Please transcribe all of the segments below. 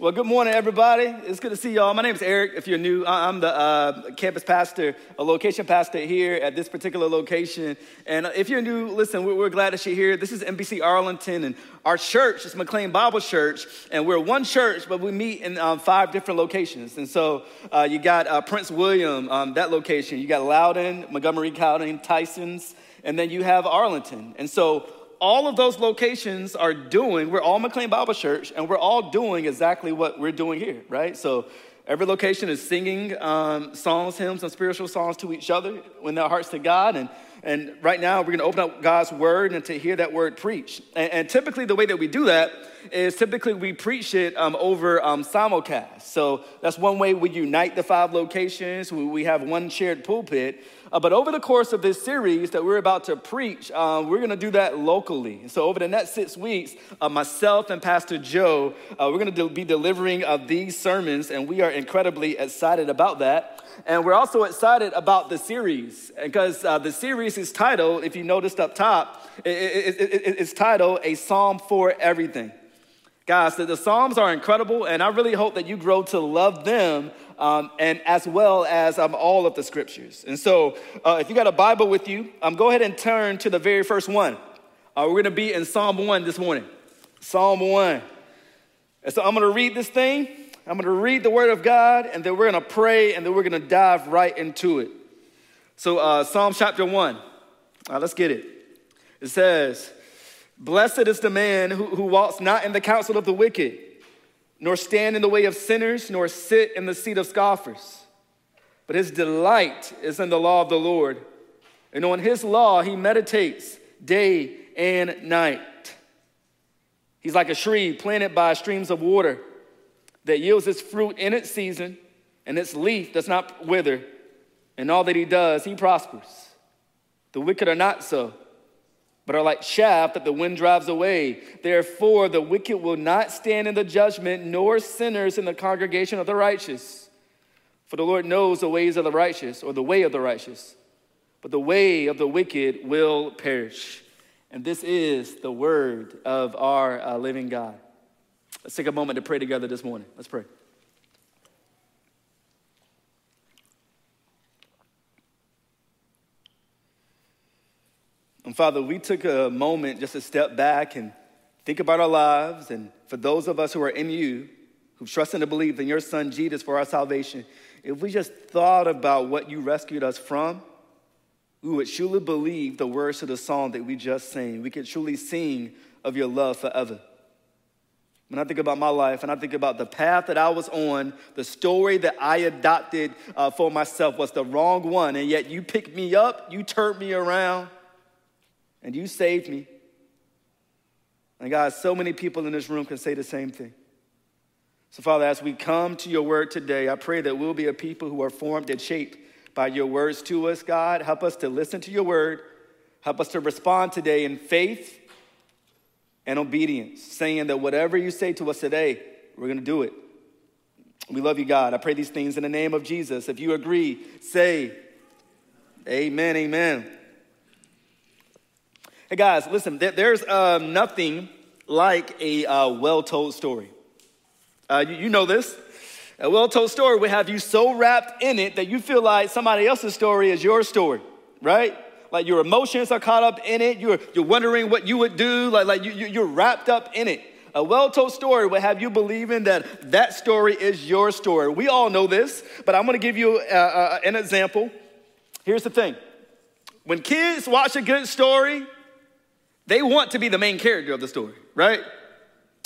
Well, good morning, everybody. It's good to see y'all. My name is Eric. If you're new, I'm the uh, campus pastor, a location pastor here at this particular location. And if you're new, listen, we're, we're glad that you're here. This is MBC Arlington, and our church is McLean Bible Church. And we're one church, but we meet in um, five different locations. And so uh, you got uh, Prince William, um, that location. You got Loudoun, Montgomery County, Tysons, and then you have Arlington. And so all of those locations are doing, we're all McLean Bible Church, and we're all doing exactly what we're doing here, right? So every location is singing um, songs, hymns, and spiritual songs to each other in their hearts to God. And, and right now, we're going to open up God's word and to hear that word preached. And, and typically, the way that we do that is typically we preach it um, over um, simulcast. So that's one way we unite the five locations. We, we have one shared pulpit. Uh, but over the course of this series that we're about to preach, um, we're going to do that locally. So over the next six weeks, uh, myself and Pastor Joe, uh, we're going to be delivering uh, these sermons, and we are incredibly excited about that. And we're also excited about the series because uh, the series is titled, if you noticed up top, it, it, it, it's titled A Psalm for Everything. Guys, the, the Psalms are incredible, and I really hope that you grow to love them um, and as well as um, all of the scriptures. And so, uh, if you got a Bible with you, um, go ahead and turn to the very first one. Uh, we're going to be in Psalm 1 this morning. Psalm 1. And so, I'm going to read this thing. I'm going to read the Word of God, and then we're going to pray, and then we're going to dive right into it. So, uh, Psalm chapter 1. let's get it. It says, Blessed is the man who, who walks not in the counsel of the wicked, nor stand in the way of sinners, nor sit in the seat of scoffers. But his delight is in the law of the Lord, and on his law he meditates day and night. He's like a tree planted by streams of water that yields its fruit in its season, and its leaf does not wither. And all that he does, he prospers. The wicked are not so but are like chaff that the wind drives away. Therefore, the wicked will not stand in the judgment, nor sinners in the congregation of the righteous. For the Lord knows the ways of the righteous, or the way of the righteous, but the way of the wicked will perish. And this is the word of our uh, living God. Let's take a moment to pray together this morning. Let's pray. And Father, we took a moment just to step back and think about our lives. And for those of us who are in you, who trust and believe in your Son Jesus for our salvation, if we just thought about what you rescued us from, we would truly believe the words of the song that we just sang. We could truly sing of your love forever. When I think about my life and I think about the path that I was on, the story that I adopted uh, for myself was the wrong one, and yet you picked me up, you turned me around, and you saved me. And God, so many people in this room can say the same thing. So, Father, as we come to your word today, I pray that we'll be a people who are formed and shaped by your words to us, God. Help us to listen to your word. Help us to respond today in faith and obedience, saying that whatever you say to us today, we're going to do it. We love you, God. I pray these things in the name of Jesus. If you agree, say, Amen, amen. Hey guys, listen, there's uh, nothing like a uh, well told story. Uh, you, you, know this. A well told story will have you so wrapped in it that you feel like somebody else's story is your story, right? Like your emotions are caught up in it. You're, you're wondering what you would do. Like, like you, you're wrapped up in it. A well told story will have you believing that that story is your story. We all know this, but I'm to give you uh, uh, an example. Here's the thing when kids watch a good story, they want to be the main character of the story, right?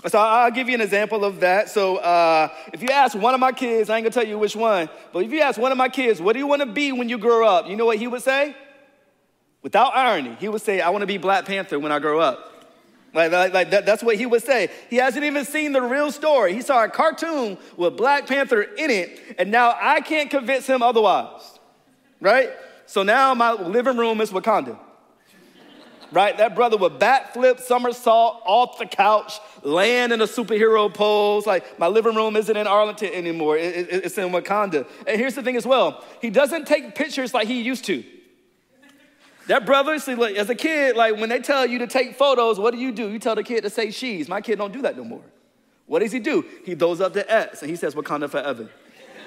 So I'll give you an example of that. So uh, if you ask one of my kids, I ain't gonna tell you which one, but if you ask one of my kids, what do you want to be when you grow up? You know what he would say? Without irony, he would say, I want to be Black Panther when I grow up. Like, like, like that, that's what he would say. He hasn't even seen the real story. He saw a cartoon with Black Panther in it, and now I can't convince him otherwise, right? So now my living room is Wakanda right? That brother would backflip, somersault off the couch, land in a superhero pose. Like, my living room isn't in Arlington anymore, it, it, it's in Wakanda. And here's the thing as well he doesn't take pictures like he used to. That brother, see, as a kid, like when they tell you to take photos, what do you do? You tell the kid to say she's. My kid don't do that no more. What does he do? He throws up the X and he says, Wakanda forever.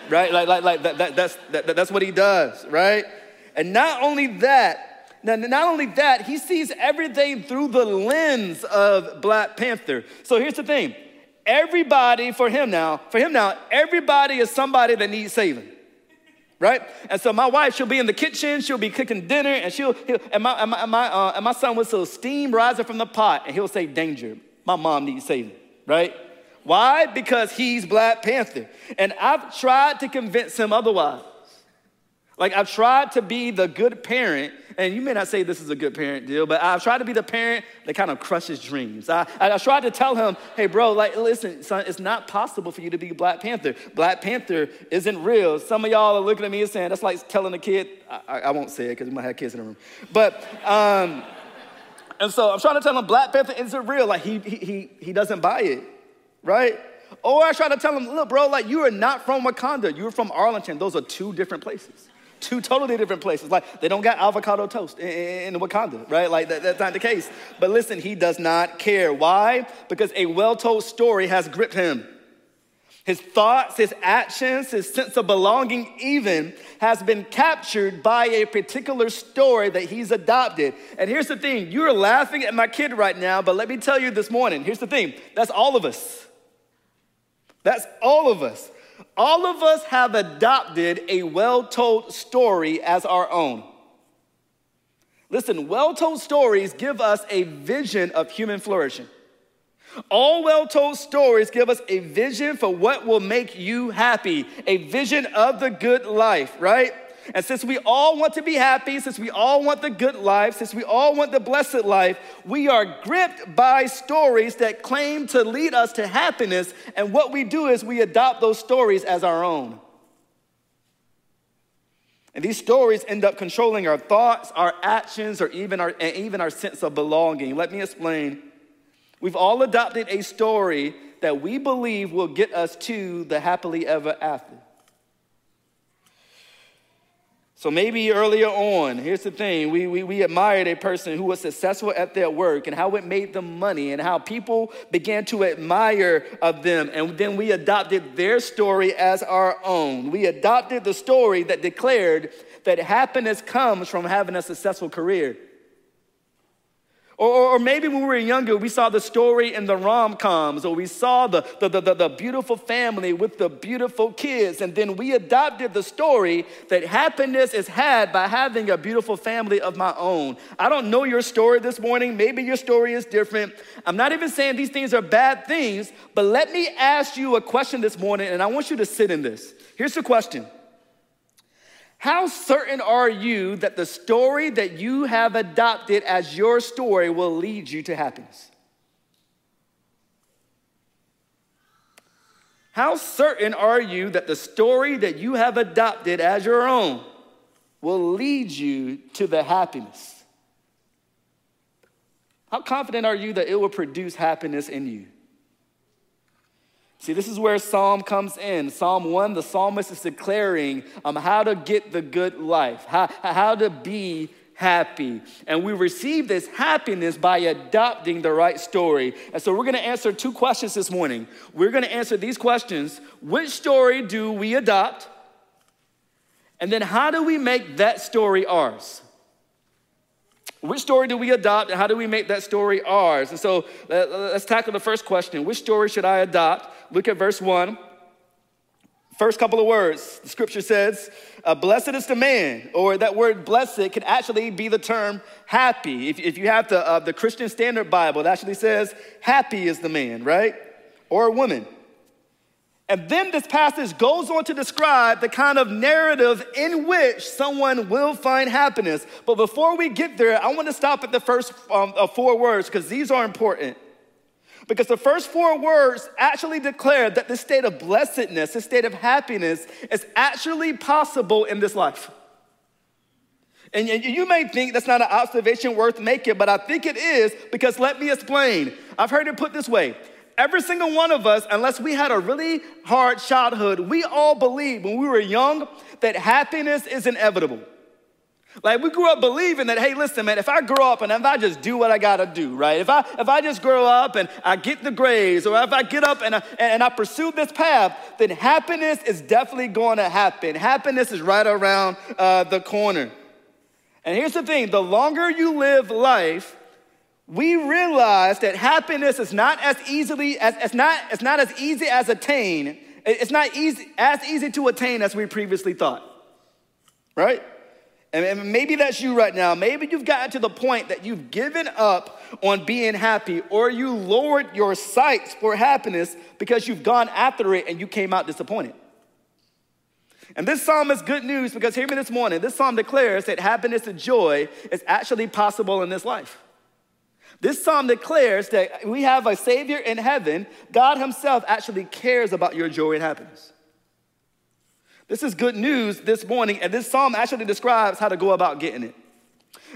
right? Like, like, like that, that, that's, that, that's what he does, right? And not only that, now, not only that, he sees everything through the lens of Black Panther. So here's the thing everybody, for him now, for him now, everybody is somebody that needs saving right? And so my wife, she'll be in the kitchen, she'll be cooking dinner, and she'll, and my, and my, my, uh, and my son will see steam rising from the pot, and he'll say, danger, my mom needs saving, right? Why? Because he's Black Panther. And I've tried to convince him otherwise. Like, I've tried to be the good parent, and you may not say this is a good parent deal, but I've tried to be the parent that kind of crushes dreams. I, I tried to tell him, hey, bro, like, listen, son, it's not possible for you to be Black Panther. Black Panther isn't real. Some of y'all are looking at me and saying, that's like telling a kid, I, I won't say it because we might have kids in the room. But, um, and so I'm trying to tell him Black Panther isn't real. Like, he, he, he doesn't buy it, right? Or I try to tell him, look, bro, like, you are not from Wakanda. You're from Arlington. Those are two different places two totally different places. Like they don't got avocado toast in, Wakanda, right? Like that, that's not the case. But listen, he does not care. Why? Because a well-told story has gripped him. His thoughts, his actions, his sense of belonging, even has been captured by a particular story that he's adopted. And here's the thing you're laughing at my kid right now, but let me tell you this morning here's the thing that's all of us. That's all of us. All of us have adopted a well told story as our own. Listen, well told stories give us a vision of human flourishing. All well told stories give us a vision for what will make you happy, a vision of the good life, right? And since we all want to be happy, since we all want the good life, since we all want the blessed life, we are gripped by stories that claim to lead us to happiness. And what we do is we adopt those stories as our own. And these stories end up controlling our thoughts, our actions, or even our, and even our sense of belonging. Let me explain. We've all adopted a story that we believe will get us to the happily ever after. So maybe earlier on, here's the thing we, we, we admired a person who was successful at their work and how it made them money and how people began to admire of them. And then we adopted their story as our own. We adopted the story that declared that happiness comes from having a successful career. Or, or, maybe when we were younger, we saw the story in the rom coms, or we saw the, the, the, the, beautiful family with the beautiful kids, and then we adopted the story that happiness is had by having a beautiful family of my own. I don't know your story this morning. Maybe your story is different. I'm not even saying these things are bad things, but let me ask you a question this morning, and I want you to sit in this. Here's the question how certain are you that the story that you have adopted as your story will lead you to happiness? How certain are you that the story that you have adopted as your own will lead you to the happiness? How confident are you that it will produce happiness in you? See, this is where Psalm comes in. Psalm 1, the psalmist is declaring um, how to get the good life, how, how to be happy. And we receive this happiness by adopting the right story. And so we're going to answer two questions this morning. We're going to answer these questions Which story do we adopt? And then how do we make that story ours? Which story do we adopt and how do we make that story ours? And so let's tackle the first question Which story should I adopt? Look at verse 1. First couple of words, the scripture says, uh, Blessed is the man, or that word blessed can actually be the term happy. If, if you have the, uh, the Christian Standard Bible, it actually says, Happy is the man, right? Or a woman. And then this passage goes on to describe the kind of narrative in which someone will find happiness. But before we get there, I want to stop at the first um, uh, four words because these are important. Because the first four words actually declare that this state of blessedness, this state of happiness, is actually possible in this life. And you may think that's not an observation worth making, but I think it is because let me explain. I've heard it put this way every single one of us, unless we had a really hard childhood, we all believe when we were young that happiness is inevitable. Like we grew up believing that, hey, listen, man, if I grow up and if I just do what I gotta do, right? If I if I just grow up and I get the grades, or if I get up and I, and I pursue this path, then happiness is definitely going to happen. Happiness is right around uh, the corner. And here's the thing: the longer you live life, we realize that happiness is not as easily as it's not it's not as easy as attain. It's not easy as easy to attain as we previously thought, right? And maybe that's you right now. Maybe you've gotten to the point that you've given up on being happy, or you lowered your sights for happiness because you've gone after it and you came out disappointed. And this psalm is good news because hear me this morning. This psalm declares that happiness and joy is actually possible in this life. This psalm declares that we have a Savior in heaven. God Himself actually cares about your joy and happiness. This is good news this morning, and this psalm actually describes how to go about getting it.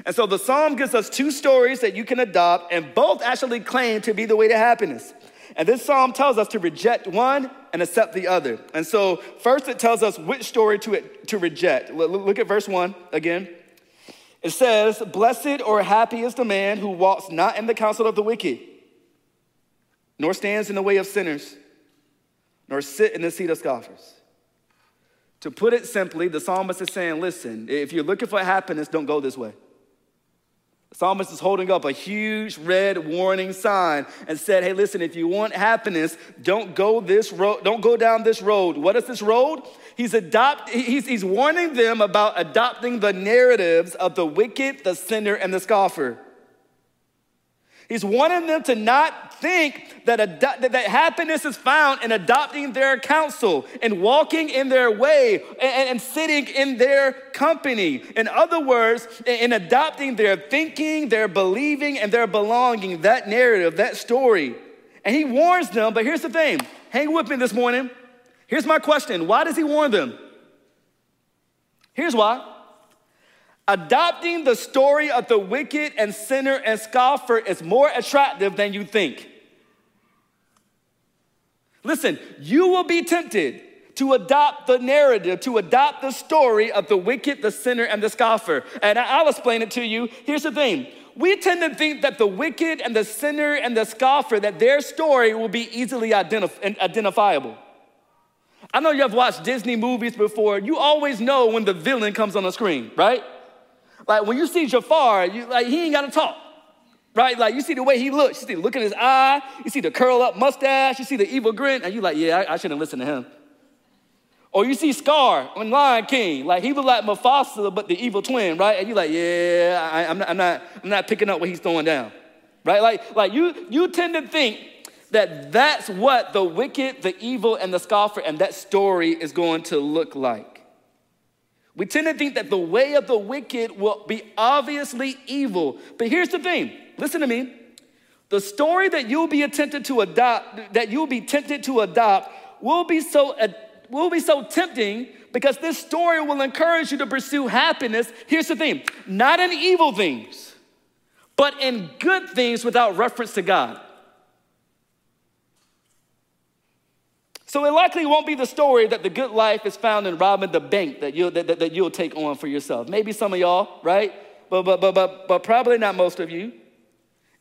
And so the psalm gives us two stories that you can adopt, and both actually claim to be the way to happiness. And this psalm tells us to reject one and accept the other. And so, first, it tells us which story to, to reject. Look at verse one again. It says, Blessed or happy is the man who walks not in the counsel of the wicked, nor stands in the way of sinners, nor sit in the seat of scoffers. To put it simply, the psalmist is saying, listen, if you're looking for happiness, don't go this way. Psalmist is holding up a huge red warning sign and said, Hey, listen, if you want happiness, don't go this road, don't go down this road. What is this road? He's adopt he's, he's warning them about adopting the narratives of the wicked, the sinner, and the scoffer. He's wanting them to not think that, that happiness is found in adopting their counsel and walking in their way and, and sitting in their company. In other words, in adopting their thinking, their believing, and their belonging, that narrative, that story. And he warns them, but here's the thing hang with me this morning. Here's my question Why does he warn them? Here's why. Adopting the story of the wicked and sinner and scoffer is more attractive than you think. Listen, you will be tempted to adopt the narrative, to adopt the story of the wicked, the sinner, and the scoffer. And I'll explain it to you. Here's the thing we tend to think that the wicked and the sinner and the scoffer, that their story will be easily identif- identifiable. I know you have watched Disney movies before. You always know when the villain comes on the screen, right? Like when you see Jafar, you like he ain't gotta talk. Right? Like you see the way he looks, you see the look in his eye, you see the curl up mustache, you see the evil grin, and you're like, yeah, I, I shouldn't listen to him. Or you see Scar on Lion King, like he was like Mufasa, but the evil twin, right? And you're like, yeah, I, am not, I'm not, I'm not picking up what he's throwing down, right? Like, like you, you tend to think that that's what the wicked, the evil, and the scoffer and that story is going to look like. We tend to think that the way of the wicked will be obviously evil. But here's the thing listen to me. The story that you'll be tempted to adopt, that you'll be tempted to adopt, will be so, uh, will be so tempting because this story will encourage you to pursue happiness. Here's the thing not in evil things, but in good things without reference to God. So it likely won't be the story that the good life is found in robbing the bank that you'll, that, that, that you'll take on for yourself. Maybe some of y'all, right? But, but, but, but, but probably not most of you.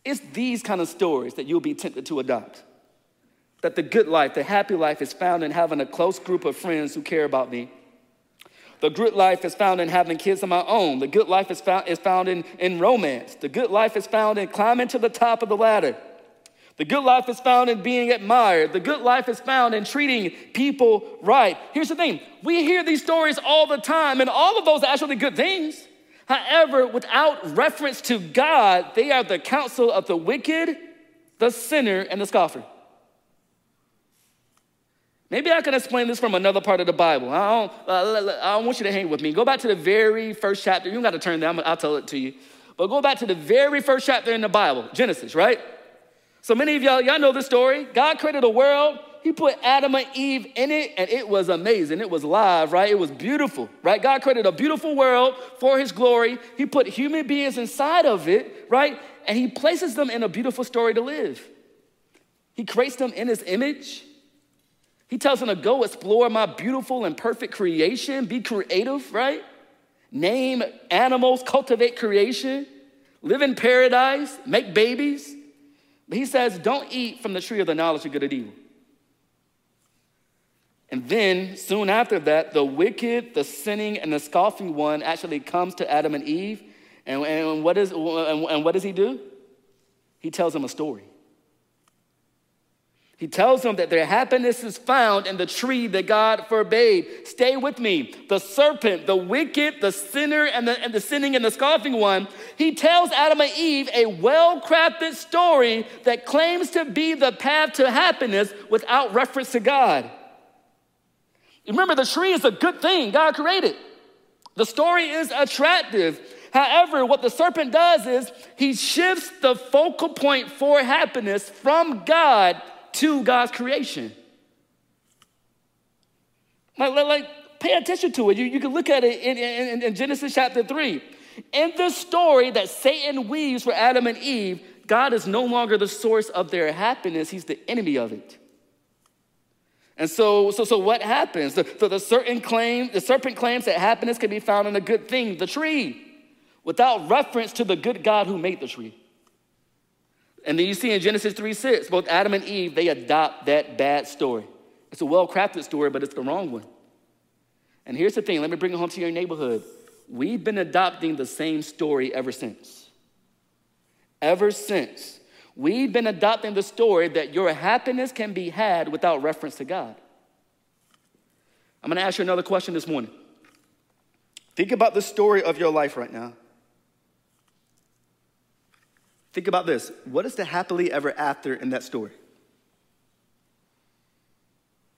It's these kind of stories that you'll be tempted to adopt. That the good life, the happy life is found in having a close group of friends who care about me. The good life is found in having kids of my own. The good life is found, is found in, in romance. The good life is found in climbing to the top of the ladder. The good life is found in being admired. The good life is found in treating people right. Here's the thing we hear these stories all the time, and all of those are actually good things. However, without reference to God, they are the counsel of the wicked, the sinner, and the scoffer. Maybe I can explain this from another part of the Bible. I don't, I want you to hang with me. Go back to the very first chapter. You don't got to turn there, I'll tell it to you. But go back to the very first chapter in the Bible, Genesis, right? So many of y'all, y'all know the story. God created a world. He put Adam and Eve in it, and it was amazing. It was live, right? It was beautiful, right? God created a beautiful world for His glory. He put human beings inside of it, right? And He places them in a beautiful story to live. He creates them in His image. He tells them to go explore my beautiful and perfect creation, be creative, right? name animals, cultivate creation, live in paradise, make babies. But he says, don't eat from the tree of the knowledge of good and evil. And then, soon after that, the wicked, the sinning, and the scoffing one actually comes to Adam and Eve. And, and, what, is, and what does he do? He tells them a story. He tells them that their happiness is found in the tree that God forbade. Stay with me. The serpent, the wicked, the sinner, and the, and the sinning and the scoffing one, he tells Adam and Eve a well crafted story that claims to be the path to happiness without reference to God. Remember, the tree is a good thing God created, the story is attractive. However, what the serpent does is he shifts the focal point for happiness from God to God's creation. Like, like, pay attention to it. You, you can look at it in, in, in Genesis chapter 3. In the story that Satan weaves for Adam and Eve, God is no longer the source of their happiness, He's the enemy of it. And so, so, so what happens? The, the, the certain claim, the serpent claims that happiness can be found in a good thing, the tree, without reference to the good God who made the tree. And then you see in Genesis 3 6, both Adam and Eve, they adopt that bad story. It's a well crafted story, but it's the wrong one. And here's the thing let me bring it home to your neighborhood. We've been adopting the same story ever since. Ever since. We've been adopting the story that your happiness can be had without reference to God. I'm gonna ask you another question this morning. Think about the story of your life right now. Think about this. What is the happily ever after in that story?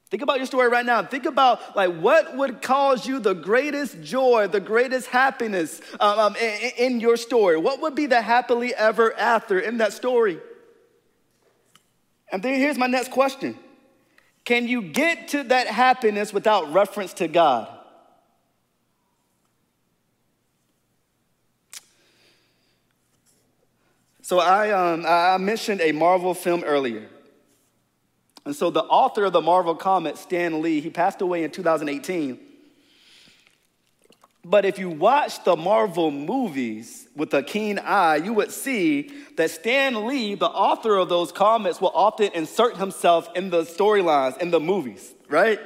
Think about your story right now. Think about like what would cause you the greatest joy, the greatest happiness um, um, in, in your story. What would be the happily ever after in that story? And then here's my next question: Can you get to that happiness without reference to God? So I, um, I mentioned a Marvel film earlier. And so the author of the Marvel comic, Stan Lee, he passed away in 2018. But if you watch the Marvel movies with a keen eye, you would see that Stan Lee, the author of those comics, will often insert himself in the storylines in the movies, right?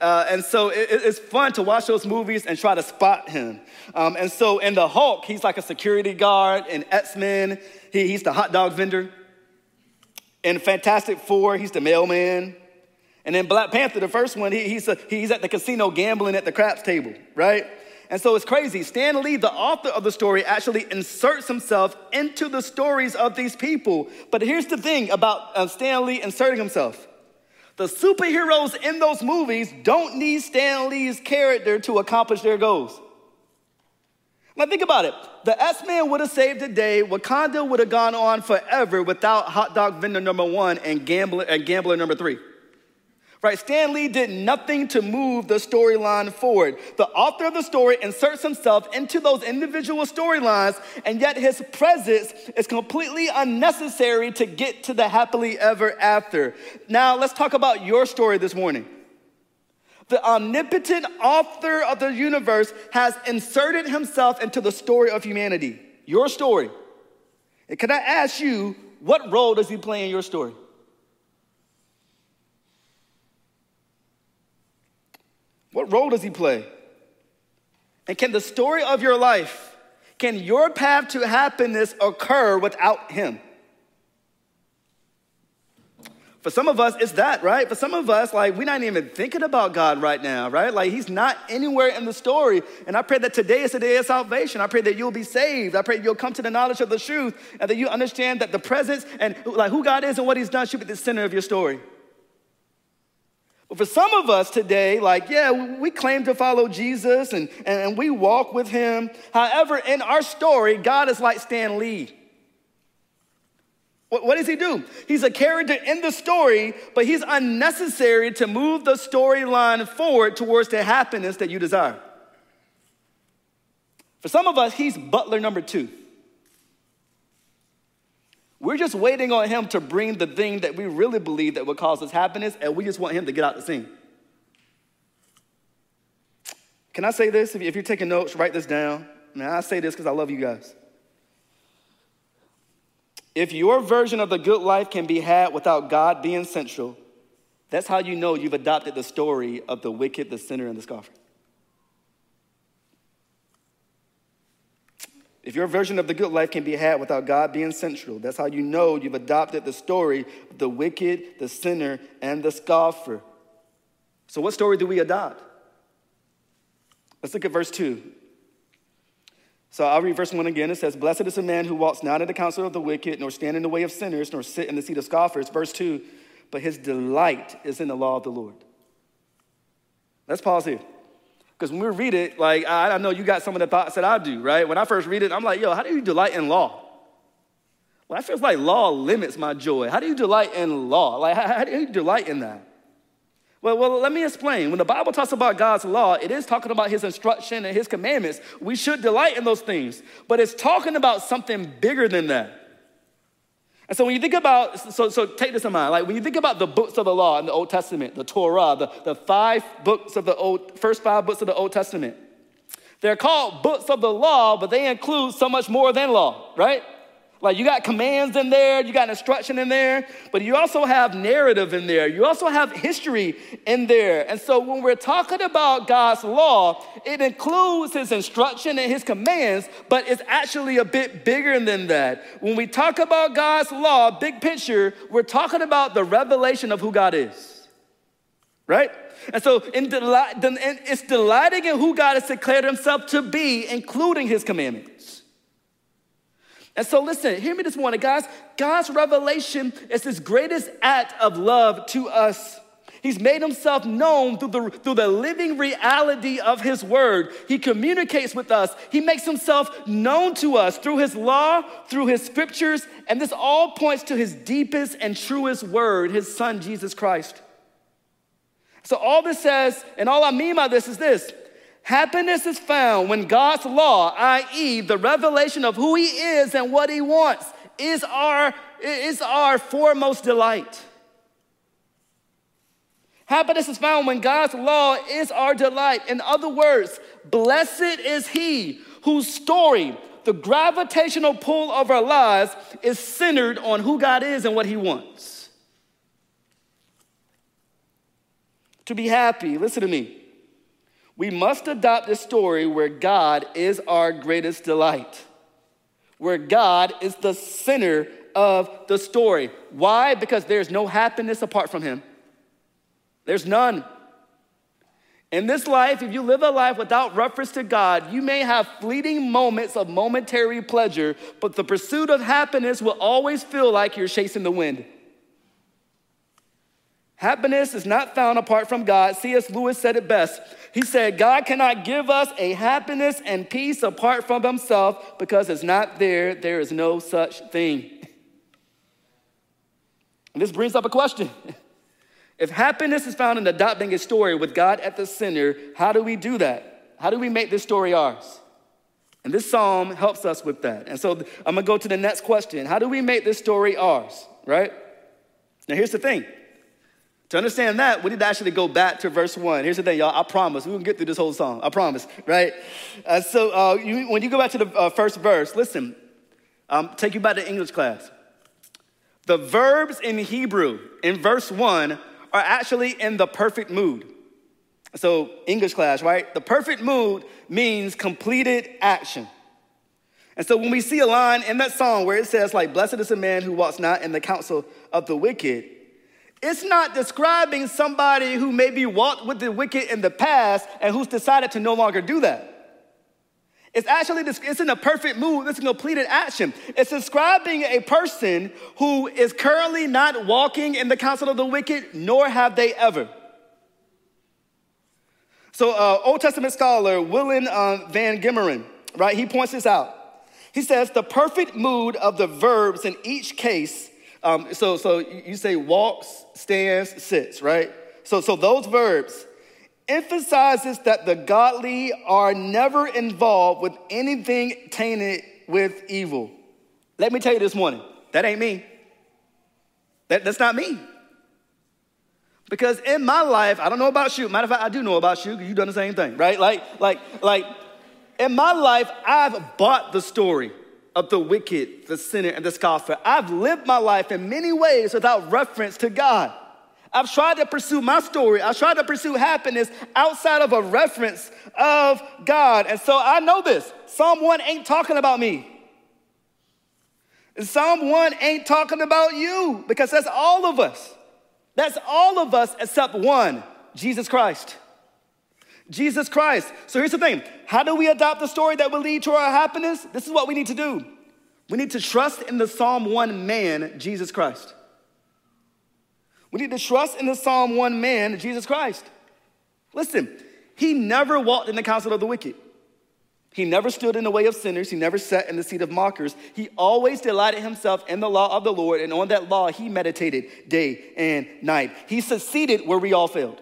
Uh, and so it, it's fun to watch those movies and try to spot him. Um, and so in The Hulk, he's like a security guard. In X Men, he, he's the hot dog vendor. In Fantastic Four, he's the mailman. And then Black Panther, the first one, he, he's, a, he's at the casino gambling at the craps table, right? And so it's crazy. Stan Lee, the author of the story, actually inserts himself into the stories of these people. But here's the thing about uh, Stan Lee inserting himself the superheroes in those movies don't need Stan Lee's character to accomplish their goals. Now, think about it. The S Man would have saved the day. Wakanda would have gone on forever without hot dog vendor number one and gambler, and gambler number three. Right? Stan Lee did nothing to move the storyline forward. The author of the story inserts himself into those individual storylines, and yet his presence is completely unnecessary to get to the happily ever after. Now, let's talk about your story this morning. The omnipotent author of the universe has inserted himself into the story of humanity, your story. And can I ask you, what role does he play in your story? What role does he play? And can the story of your life, can your path to happiness occur without him? For some of us, it's that, right? For some of us, like, we're not even thinking about God right now, right? Like, He's not anywhere in the story. And I pray that today is the day of salvation. I pray that you'll be saved. I pray you'll come to the knowledge of the truth and that you understand that the presence and like who God is and what He's done should be the center of your story. But for some of us today, like, yeah, we claim to follow Jesus and, and we walk with Him. However, in our story, God is like Stan Lee. What, what does he do? He's a character in the story, but he's unnecessary to move the storyline forward towards the happiness that you desire. For some of us, he's butler number two. We're just waiting on him to bring the thing that we really believe that would cause us happiness, and we just want him to get out the scene. Can I say this? If you're taking notes, write this down. Man, I say this because I love you guys. If your version of the good life can be had without God being central, that's how you know you've adopted the story of the wicked, the sinner, and the scoffer. If your version of the good life can be had without God being central, that's how you know you've adopted the story of the wicked, the sinner, and the scoffer. So, what story do we adopt? Let's look at verse 2. So I'll read verse 1 again. It says, Blessed is the man who walks not in the counsel of the wicked, nor stand in the way of sinners, nor sit in the seat of scoffers. Verse 2, but his delight is in the law of the Lord. Let's pause here. Because when we read it, like, I, I know you got some of the thoughts that I do, right? When I first read it, I'm like, yo, how do you delight in law? Well, that feels like law limits my joy. How do you delight in law? Like, how, how do you delight in that? Well, well, let me explain. When the Bible talks about God's law, it is talking about his instruction and his commandments. We should delight in those things, but it's talking about something bigger than that. And so when you think about, so, so take this in mind, like when you think about the books of the law in the Old Testament, the Torah, the, the five books of the Old, first five books of the Old Testament, they're called books of the law, but they include so much more than law, right? Like you got commands in there, you got instruction in there, but you also have narrative in there. You also have history in there. And so when we're talking about God's law, it includes his instruction and his commands, but it's actually a bit bigger than that. When we talk about God's law, big picture, we're talking about the revelation of who God is. Right? And so in delight, it's delighting in who God has declared himself to be, including his commandments. And so, listen, hear me this morning, guys. God's revelation is his greatest act of love to us. He's made himself known through the, through the living reality of his word. He communicates with us. He makes himself known to us through his law, through his scriptures, and this all points to his deepest and truest word, his son, Jesus Christ. So, all this says, and all I mean by this is this Happiness is found when God's law, i.e., the revelation of who He is and what He wants, is our, is our foremost delight. Happiness is found when God's law is our delight. In other words, blessed is He whose story, the gravitational pull of our lives, is centered on who God is and what He wants. To be happy, listen to me. We must adopt a story where God is our greatest delight, where God is the center of the story. Why? Because there's no happiness apart from Him. There's none. In this life, if you live a life without reference to God, you may have fleeting moments of momentary pleasure, but the pursuit of happiness will always feel like you're chasing the wind. Happiness is not found apart from God. C.S. Lewis said it best. He said, God cannot give us a happiness and peace apart from Himself because it's not there. There is no such thing. And this brings up a question. If happiness is found in adopting a story with God at the center, how do we do that? How do we make this story ours? And this psalm helps us with that. And so I'm gonna go to the next question How do we make this story ours, right? Now, here's the thing to understand that, we need to actually go back to verse one. Here's the thing, y'all. I promise we can get through this whole psalm. I promise, right? Uh, so uh, you, when you go back to the uh, first verse, listen. Um, take you back to English class. The verbs in Hebrew in verse one are actually in the perfect mood. So English class, right? The perfect mood means completed action. And so when we see a line in that psalm where it says, like, blessed is the man who walks not in the counsel of the wicked, it's not describing somebody who maybe walked with the wicked in the past and who's decided to no longer do that. It's actually, it's in a perfect mood. It's a completed action. It's describing a person who is currently not walking in the counsel of the wicked, nor have they ever. So, uh, Old Testament scholar Willem uh, van Gemeren, right, he points this out. He says, the perfect mood of the verbs in each case um, so, so you say walks, stands, sits, right? So, so those verbs emphasizes that the godly are never involved with anything tainted with evil. Let me tell you this morning, that ain't me. That, that's not me. Because in my life, I don't know about you. Matter of fact, I do know about you you've done the same thing, right? Like, like, like, in my life, I've bought the story of the wicked, the sinner, and the scoffer. I've lived my life in many ways without reference to God. I've tried to pursue my story. I've tried to pursue happiness outside of a reference of God. And so I know this Psalm 1 ain't talking about me. And Psalm 1 ain't talking about you because that's all of us. That's all of us except one Jesus Christ. Jesus Christ. So here's the thing how do we adopt the story that will lead to our happiness? This is what we need to do. We need to trust in the Psalm 1 man, Jesus Christ. We need to trust in the Psalm 1 man, Jesus Christ. Listen, he never walked in the counsel of the wicked. He never stood in the way of sinners. He never sat in the seat of mockers. He always delighted himself in the law of the Lord, and on that law he meditated day and night. He succeeded where we all failed.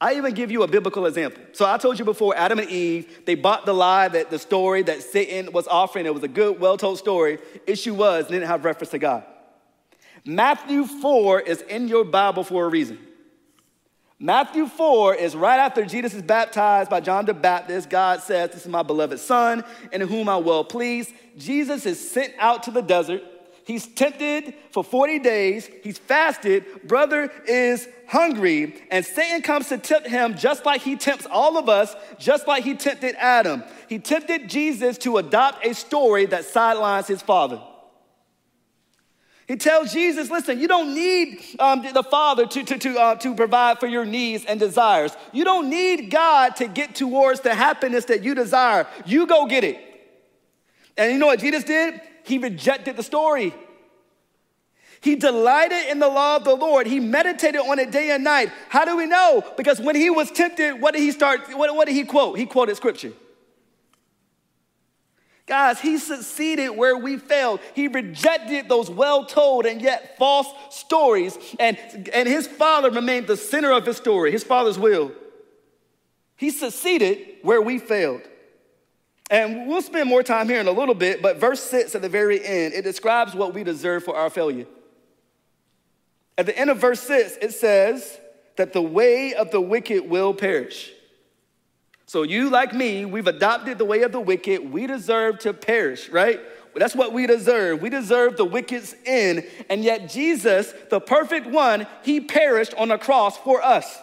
I even give you a biblical example. So I told you before, Adam and Eve, they bought the lie that the story that Satan was offering, it was a good, well-told story. Issue was, didn't have reference to God. Matthew 4 is in your Bible for a reason. Matthew 4 is right after Jesus is baptized by John the Baptist. God says, This is my beloved Son, in whom I well pleased. Jesus is sent out to the desert. He's tempted for 40 days. He's fasted. Brother is hungry. And Satan comes to tempt him just like he tempts all of us, just like he tempted Adam. He tempted Jesus to adopt a story that sidelines his father. He tells Jesus, listen, you don't need um, the Father to, to, to, uh, to provide for your needs and desires. You don't need God to get towards the happiness that you desire. You go get it. And you know what Jesus did? He rejected the story. He delighted in the law of the Lord. He meditated on it day and night. How do we know? Because when he was tempted, what did he start? What, what did he quote? He quoted scripture. Guys, he succeeded where we failed. He rejected those well told and yet false stories, and, and his father remained the center of his story, his father's will. He succeeded where we failed. And we'll spend more time here in a little bit, but verse 6 at the very end, it describes what we deserve for our failure. At the end of verse 6, it says that the way of the wicked will perish. So, you, like me, we've adopted the way of the wicked. We deserve to perish, right? That's what we deserve. We deserve the wicked's end. And yet, Jesus, the perfect one, he perished on the cross for us.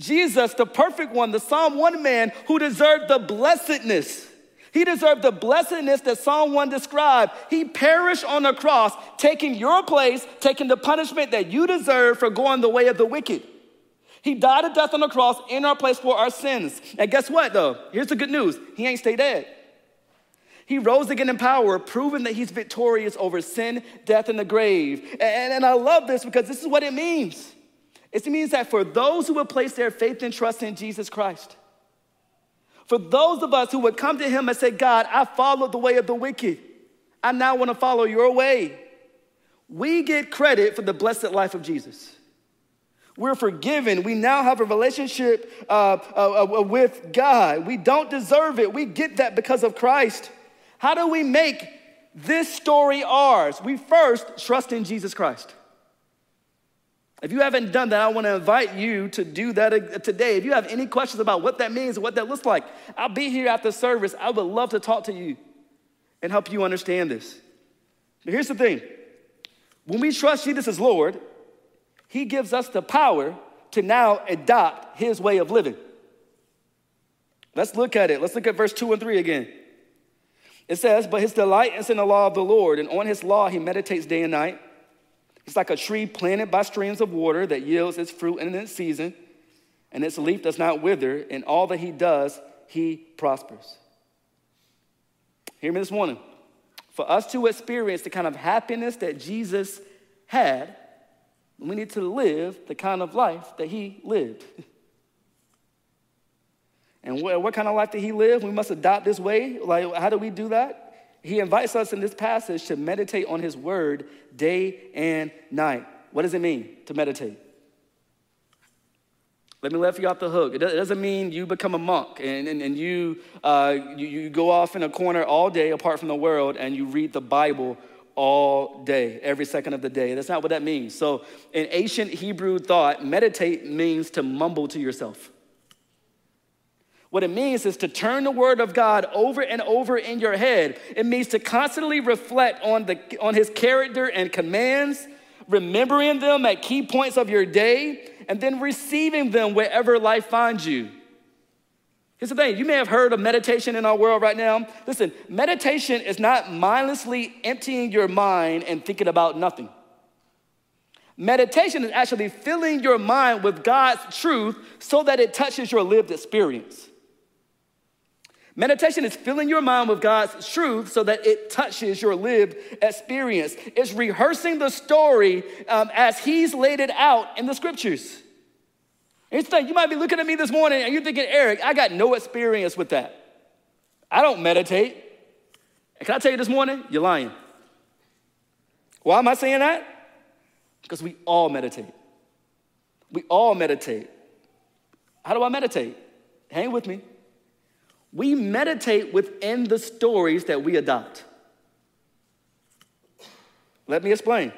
Jesus, the perfect one, the Psalm 1 man who deserved the blessedness. He deserved the blessedness that Psalm 1 described. He perished on the cross, taking your place, taking the punishment that you deserve for going the way of the wicked. He died a death on the cross in our place for our sins. And guess what, though? Here's the good news He ain't stay dead. He rose again in power, proving that he's victorious over sin, death, and the grave. And, and I love this because this is what it means. It means that for those who would place their faith and trust in Jesus Christ, for those of us who would come to Him and say, God, I followed the way of the wicked, I now want to follow your way, we get credit for the blessed life of Jesus. We're forgiven. We now have a relationship uh, uh, uh, with God. We don't deserve it. We get that because of Christ. How do we make this story ours? We first trust in Jesus Christ. If you haven't done that, I want to invite you to do that today. If you have any questions about what that means what that looks like, I'll be here after service. I would love to talk to you and help you understand this. But here's the thing when we trust Jesus as Lord, He gives us the power to now adopt His way of living. Let's look at it. Let's look at verse 2 and 3 again. It says, But his delight is in the law of the Lord, and on his law he meditates day and night. It's like a tree planted by streams of water that yields its fruit in its season, and its leaf does not wither. In all that he does, he prospers. Hear me this morning. For us to experience the kind of happiness that Jesus had, we need to live the kind of life that he lived. And what, what kind of life did he live? We must adopt this way. Like, how do we do that? He invites us in this passage to meditate on his word day and night. What does it mean to meditate? Let me let you off the hook. It doesn't mean you become a monk and, and, and you, uh, you, you go off in a corner all day apart from the world and you read the Bible all day, every second of the day. That's not what that means. So, in ancient Hebrew thought, meditate means to mumble to yourself. What it means is to turn the word of God over and over in your head. It means to constantly reflect on, the, on his character and commands, remembering them at key points of your day, and then receiving them wherever life finds you. Here's the thing you may have heard of meditation in our world right now. Listen, meditation is not mindlessly emptying your mind and thinking about nothing. Meditation is actually filling your mind with God's truth so that it touches your lived experience. Meditation is filling your mind with God's truth so that it touches your lived experience. It's rehearsing the story um, as He's laid it out in the scriptures. Here's the you might be looking at me this morning and you're thinking, Eric, I got no experience with that. I don't meditate. And can I tell you this morning? You're lying. Why am I saying that? Because we all meditate. We all meditate. How do I meditate? Hang with me. We meditate within the stories that we adopt. Let me explain.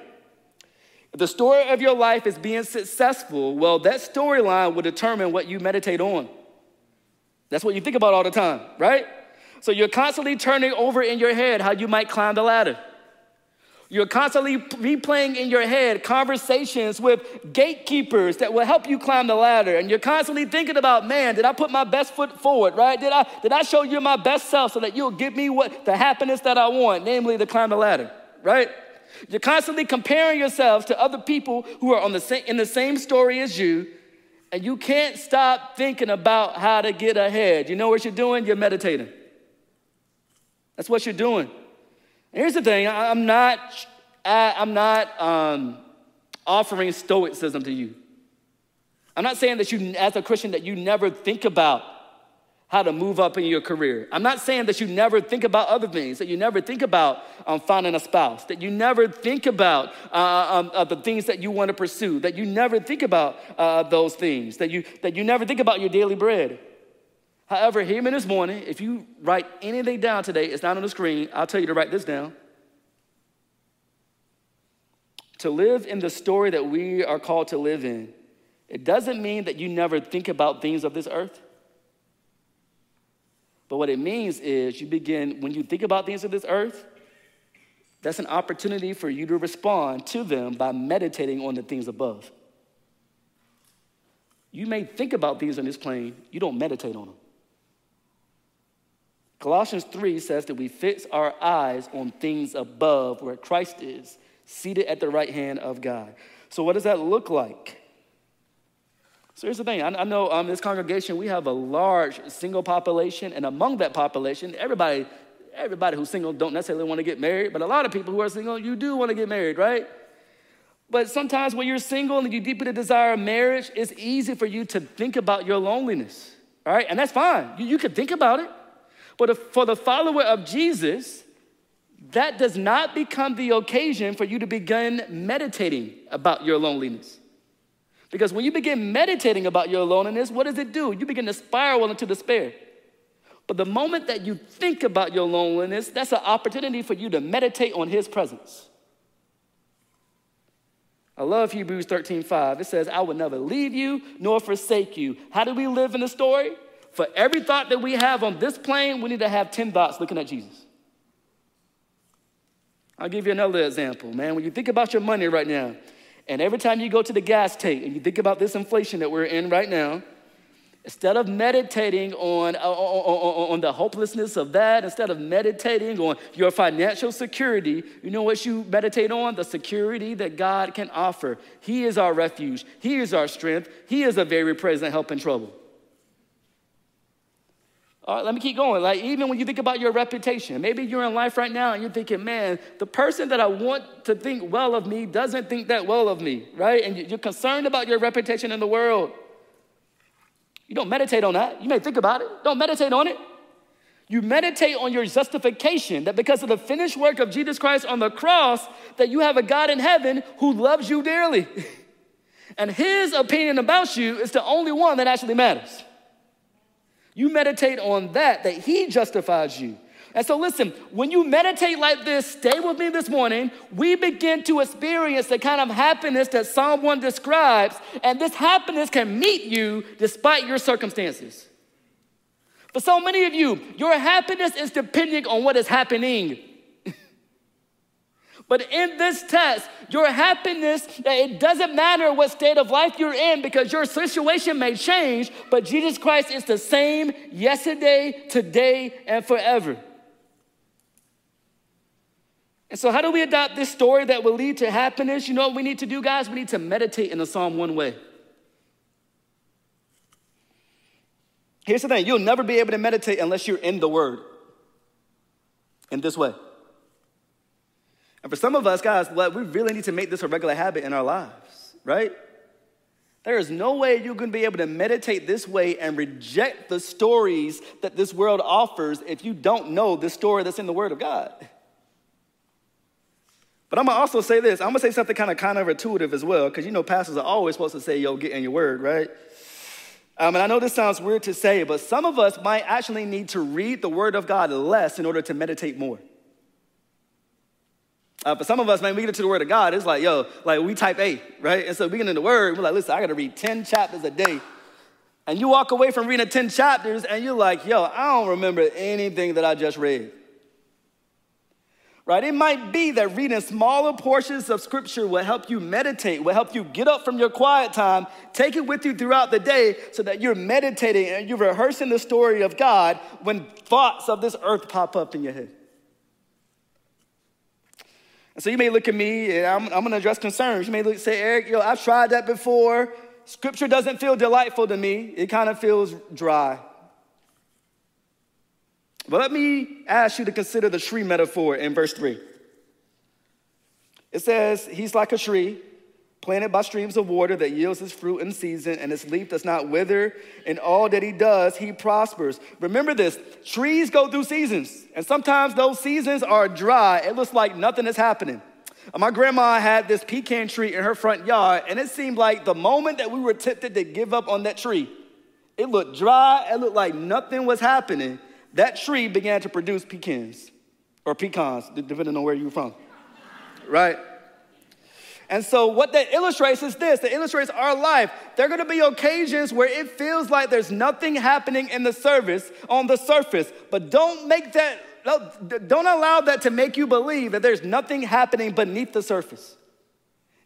If the story of your life is being successful, well, that storyline will determine what you meditate on. That's what you think about all the time, right? So you're constantly turning over in your head how you might climb the ladder. You're constantly replaying in your head conversations with gatekeepers that will help you climb the ladder. And you're constantly thinking about, man, did I put my best foot forward, right? Did I, did I show you my best self so that you'll give me what the happiness that I want, namely to climb the ladder, right? You're constantly comparing yourself to other people who are on the in the same story as you, and you can't stop thinking about how to get ahead. You know what you're doing? You're meditating. That's what you're doing. Here's the thing I'm not, I'm not um, offering stoicism to you. I'm not saying that you, as a Christian, that you never think about how to move up in your career. I'm not saying that you never think about other things, that you never think about um, finding a spouse, that you never think about uh, um, uh, the things that you want to pursue, that you never think about uh, those things, that you, that you never think about your daily bread. However, hear me this morning. If you write anything down today, it's not on the screen. I'll tell you to write this down. To live in the story that we are called to live in, it doesn't mean that you never think about things of this earth. But what it means is you begin, when you think about things of this earth, that's an opportunity for you to respond to them by meditating on the things above. You may think about things on this plane, you don't meditate on them. Colossians 3 says that we fix our eyes on things above where Christ is, seated at the right hand of God. So, what does that look like? So, here's the thing I, know um, this congregation, we have a large single population, and among that population, everybody, everybody who's single don't necessarily want to get married, but a lot of people who are single, you do want to get married, right? But sometimes when you're single and you deeply desire marriage, it's easy for you to think about your loneliness, all right? And that's fine. You, you can think about it. But for the follower of Jesus, that does not become the occasion for you to begin meditating about your loneliness. Because when you begin meditating about your loneliness, what does it do? You begin to spiral into despair. But the moment that you think about your loneliness, that's an opportunity for you to meditate on His presence. I love Hebrews 13 5. It says, I will never leave you nor forsake you. How do we live in the story? For every thought that we have on this plane, we need to have 10 thoughts looking at Jesus. I'll give you another example, man. When you think about your money right now, and every time you go to the gas tank and you think about this inflation that we're in right now, instead of meditating on, on, on, on, the hopelessness of that, instead of meditating on your financial security, you know what you meditate on? The security that God can offer. He is our refuge, He is our strength, He is a very present help in trouble. All right, let me keep going. Like, even when you think about your reputation, maybe you're in life right now and you're thinking, man, the person that I want to think well of me doesn't think that well of me, right? And you're concerned about your reputation in the world. You don't meditate on that. You may think about it, don't meditate on it. You meditate on your justification that because of the finished work of Jesus Christ on the cross, that you have a God in heaven who loves you dearly. and his opinion about you is the only one that actually matters. You meditate on that, that He justifies you. And so, listen, when you meditate like this, stay with me this morning, we begin to experience the kind of happiness that Psalm 1 describes, and this happiness can meet you despite your circumstances. For so many of you, your happiness is depending on what is happening. But in this test, your happiness, it doesn't matter what state of life you're in because your situation may change, but Jesus Christ is the same yesterday, today, and forever. And so, how do we adopt this story that will lead to happiness? You know what we need to do, guys? We need to meditate in the Psalm one way. Here's the thing you'll never be able to meditate unless you're in the Word in this way. And for some of us, guys, we really need to make this a regular habit in our lives, right? There is no way you're going to be able to meditate this way and reject the stories that this world offers if you don't know the story that's in the Word of God. But I'm gonna also say this. I'm gonna say something kind of counterintuitive as well, because you know pastors are always supposed to say, "Yo, get in your word," right? Um, and I know this sounds weird to say, but some of us might actually need to read the Word of God less in order to meditate more. Uh, for some of us, man, we get into the Word of God, it's like, yo, like we type A, right? And so we get into the Word, we're like, listen, I gotta read 10 chapters a day. And you walk away from reading 10 chapters and you're like, yo, I don't remember anything that I just read right? It might be that reading smaller portions of scripture will help you meditate, will help you get up from your quiet time, take it with you throughout the day so that you're meditating and you're rehearsing the story of God when thoughts of this earth pop up in your head. And so you may look at me, and I'm, I'm gonna address concerns. You may look, say, Eric, yo, I've tried that before. Scripture doesn't feel delightful to me, it kind of feels dry. But let me ask you to consider the tree metaphor in verse 3. It says, He's like a tree planted by streams of water that yields its fruit in season, and its leaf does not wither. In all that he does, he prospers. Remember this trees go through seasons, and sometimes those seasons are dry. It looks like nothing is happening. Uh, my grandma had this pecan tree in her front yard, and it seemed like the moment that we were tempted to give up on that tree, it looked dry, it looked like nothing was happening that tree began to produce pecans or pecans, depending on where you're from, right? And so, what that illustrates is this that illustrates our life. There are gonna be occasions where it feels like there's nothing happening in the service, on the surface, but don't make that, don't allow that to make you believe that there's nothing happening beneath the surface.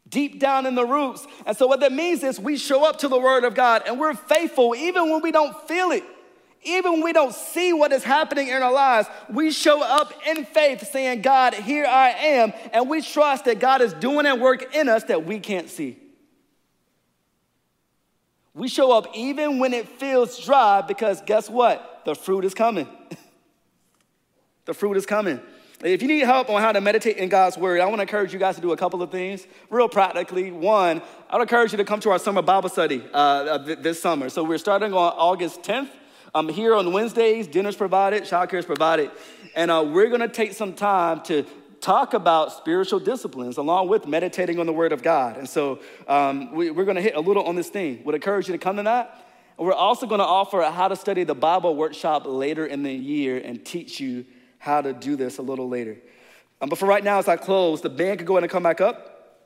Deep down in the roots. And so, what that means is we show up to the Word of God and we're faithful even when we don't feel it. Even when we don't see what is happening in our lives, we show up in faith saying, God, here I am. And we trust that God is doing a work in us that we can't see. We show up even when it feels dry because guess what? The fruit is coming. the fruit is coming. If you need help on how to meditate in God's word, I want to encourage you guys to do a couple of things real practically. One, I would encourage you to come to our summer Bible study uh, this summer. So we're starting on August 10th. I'm here on Wednesdays, dinner's provided, childcare is provided, and uh, we're gonna take some time to talk about spiritual disciplines along with meditating on the Word of God. And so um, we, are gonna hit a little on this theme. Would encourage you to come to that. And we're also gonna offer a how to study the Bible workshop later in the year and teach you how to do this a little later. Um, but for right now, as I close, the band could go ahead and come back up.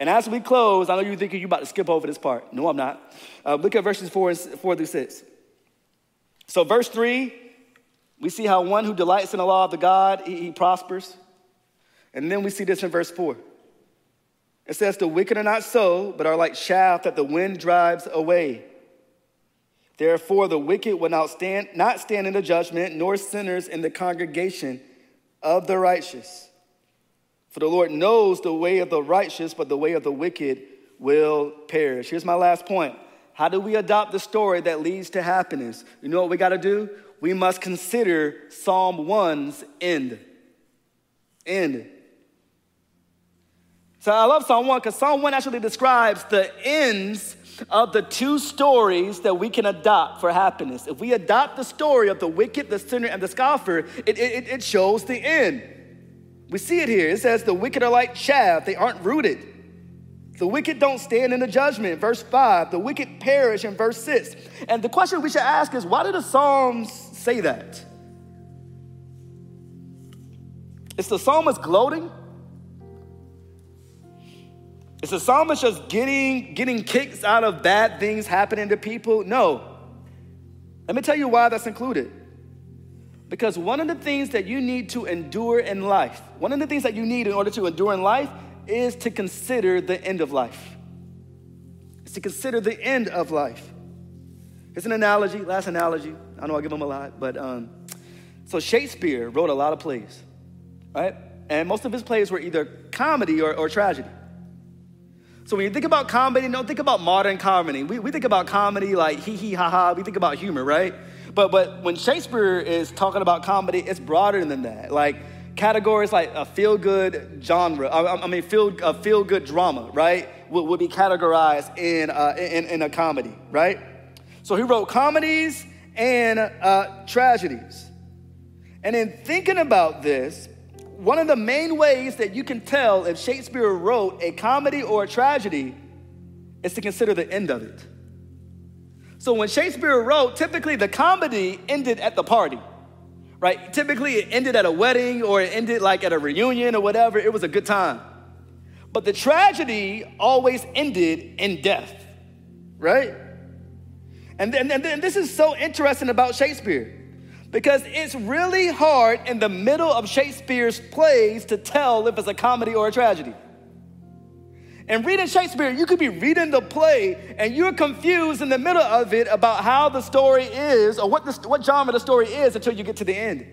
And as we close, I know you're thinking you're about to skip over this part. No, I'm not. Uh, look at verses four, and, four through six. So, verse 3, we see how one who delights in the law of the God, he, he prospers. And then we see this in verse 4. It says, The wicked are not so, but are like chaff that the wind drives away. Therefore, the wicked will not stand, not stand in the judgment, nor sinners in the congregation of the righteous. For the Lord knows the way of the righteous, but the way of the wicked will perish. Here's my last point how do we adopt the story that leads to happiness? You know what we got to do? We must consider Psalm 1's end. End. So I love Psalm 1 because Psalm 1 actually describes the ends of the two stories that we can adopt for happiness. If we adopt the story of the wicked, the sinner, and the scoffer, it, it, it shows the end. We see it here. It says, The wicked are like chaff, they aren't rooted. The wicked don't stand in the judgment, verse 5. The wicked perish in verse 6. And the question we should ask is why do the Psalms say that? Is the psalmist gloating? Is the psalmist just getting, getting kicks out of bad things happening to people? No. Let me tell you why that's included. Because one of the things that you need to endure in life, one of the things that you need in order to endure in life is to consider the end of life. It's to consider the end of life. Here's an analogy, last analogy. I know I give them a lot, but um, so Shakespeare wrote a lot of plays, right? And most of his plays were either comedy or, or tragedy. So when you think about comedy, don't think about modern comedy. We, we think about comedy like hee hee ha ha. We think about humor, right? But but when Shakespeare is talking about comedy, it's broader than that. Like categories like a feel good genre. I, mean, feel a feel good drama, right? Would, would be categorized in, uh, in in a comedy, right? So he wrote comedies and uh, tragedies. And in thinking about this, one of the main ways that you can tell if Shakespeare wrote a comedy or a tragedy is to consider the end of it. So when Shakespeare wrote, typically the comedy ended at the party, right? Typically it ended at a wedding or it ended like at a reunion or whatever. It was a good time. But the tragedy always ended in death, right? And, and, and this is so interesting about Shakespeare because it's really hard in the middle of Shakespeare's plays to tell if it's a comedy or a tragedy. And reading Shakespeare, you could be reading the play and you're confused in the middle of it about how the story is or what, the, what genre the story is until you get to the end.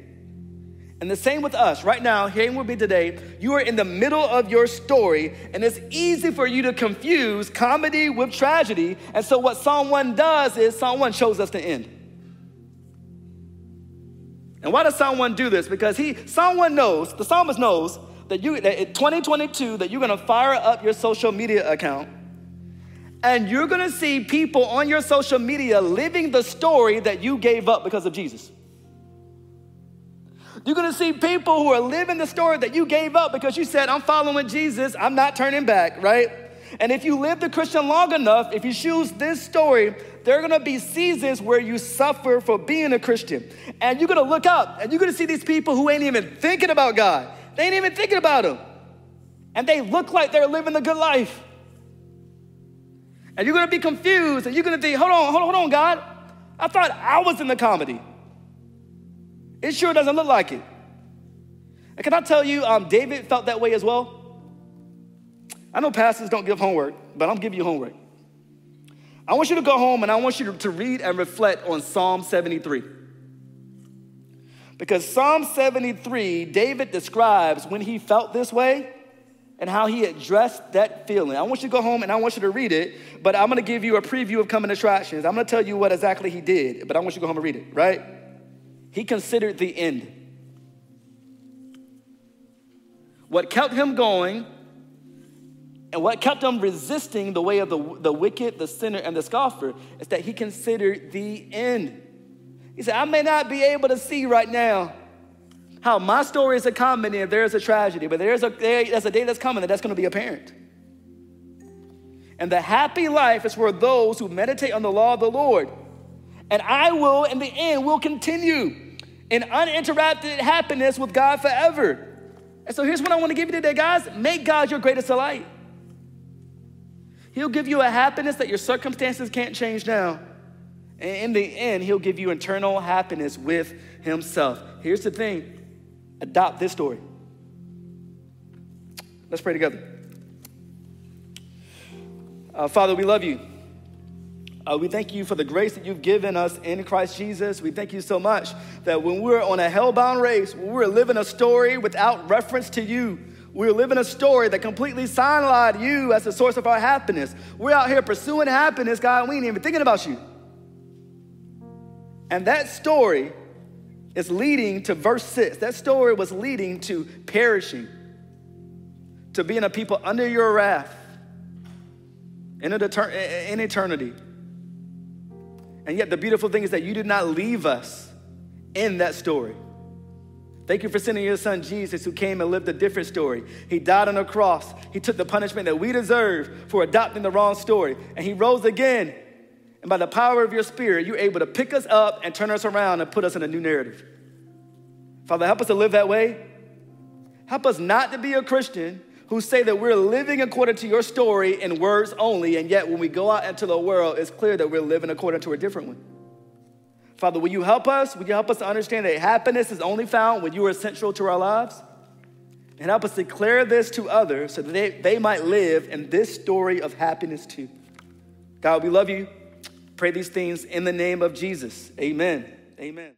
And the same with us. Right now, here with me today, you are in the middle of your story, and it's easy for you to confuse comedy with tragedy. And so, what Psalm 1 does is Psalm 1 shows us the end. And why does Psalm 1 do this? Because he, Psalm 1 knows, the psalmist knows that you that in 2022 that you're gonna fire up your social media account and you're gonna see people on your social media living the story that you gave up because of Jesus. You're gonna see people who are living the story that you gave up because you said, I'm following Jesus, I'm not turning back, right? And if you live the Christian long enough, if you choose this story, there are gonna be seasons where you suffer for being a Christian. And you're gonna look up and you're gonna see these people who ain't even thinking about God. They ain't even thinking about them. And they look like they're living the good life. And you're gonna be confused and you're gonna think, hold on, hold on, hold on, God. I thought I was in the comedy. It sure doesn't look like it. And can I tell you, um, David felt that way as well? I know pastors don't give homework, but I'm giving you homework. I want you to go home and I want you to read and reflect on Psalm 73. Because Psalm 73, David describes when he felt this way and how he addressed that feeling. I want you to go home and I want you to read it, but I'm gonna give you a preview of coming attractions. I'm gonna tell you what exactly he did, but I want you to go home and read it, right? He considered the end. What kept him going and what kept him resisting the way of the, the wicked, the sinner, and the scoffer is that he considered the end. He said, I may not be able to see right now how my story is a comedy if there's a tragedy, but there's a, there's a day that's coming that that's going to be apparent. And the happy life is for those who meditate on the law of the Lord. And I will, in the end, will continue in uninterrupted happiness with God forever. And so here's what I want to give you today, guys. Make God your greatest delight. He'll give you a happiness that your circumstances can't change now. And in the end, He'll give you eternal happiness with Himself. Here's the thing adopt this story. Let's pray together. Uh, Father, we love you. Uh, we thank you for the grace that you've given us in Christ Jesus. We thank you so much that when we're on a hell-bound race, we're living a story without reference to you, we're living a story that completely sidelined you as the source of our happiness. We're out here pursuing happiness, God, we ain't even thinking about you. And that story is leading to verse 6. That story was leading to perishing, to being a people under your wrath in, in eternity. And yet, the beautiful thing is that you did not leave us in that story. Thank you for sending your son Jesus, who came and lived a different story. He died on a cross. He took the punishment that we deserve for adopting the wrong story. And he rose again. And by the power of your spirit, you're able to pick us up and turn us around and put us in a new narrative. Father, help us to live that way. Help us not to be a Christian who say that we're living according to your story in words only, and yet when we go out into the world, it's clear that we're living according to a different one. Father, will you help us? Will you help us to understand that happiness is only found when you are central to our lives? And help us declare this to others so that they, they might live in this story of happiness too. God, we love you. Pray these things in the name of Jesus. Amen. Amen.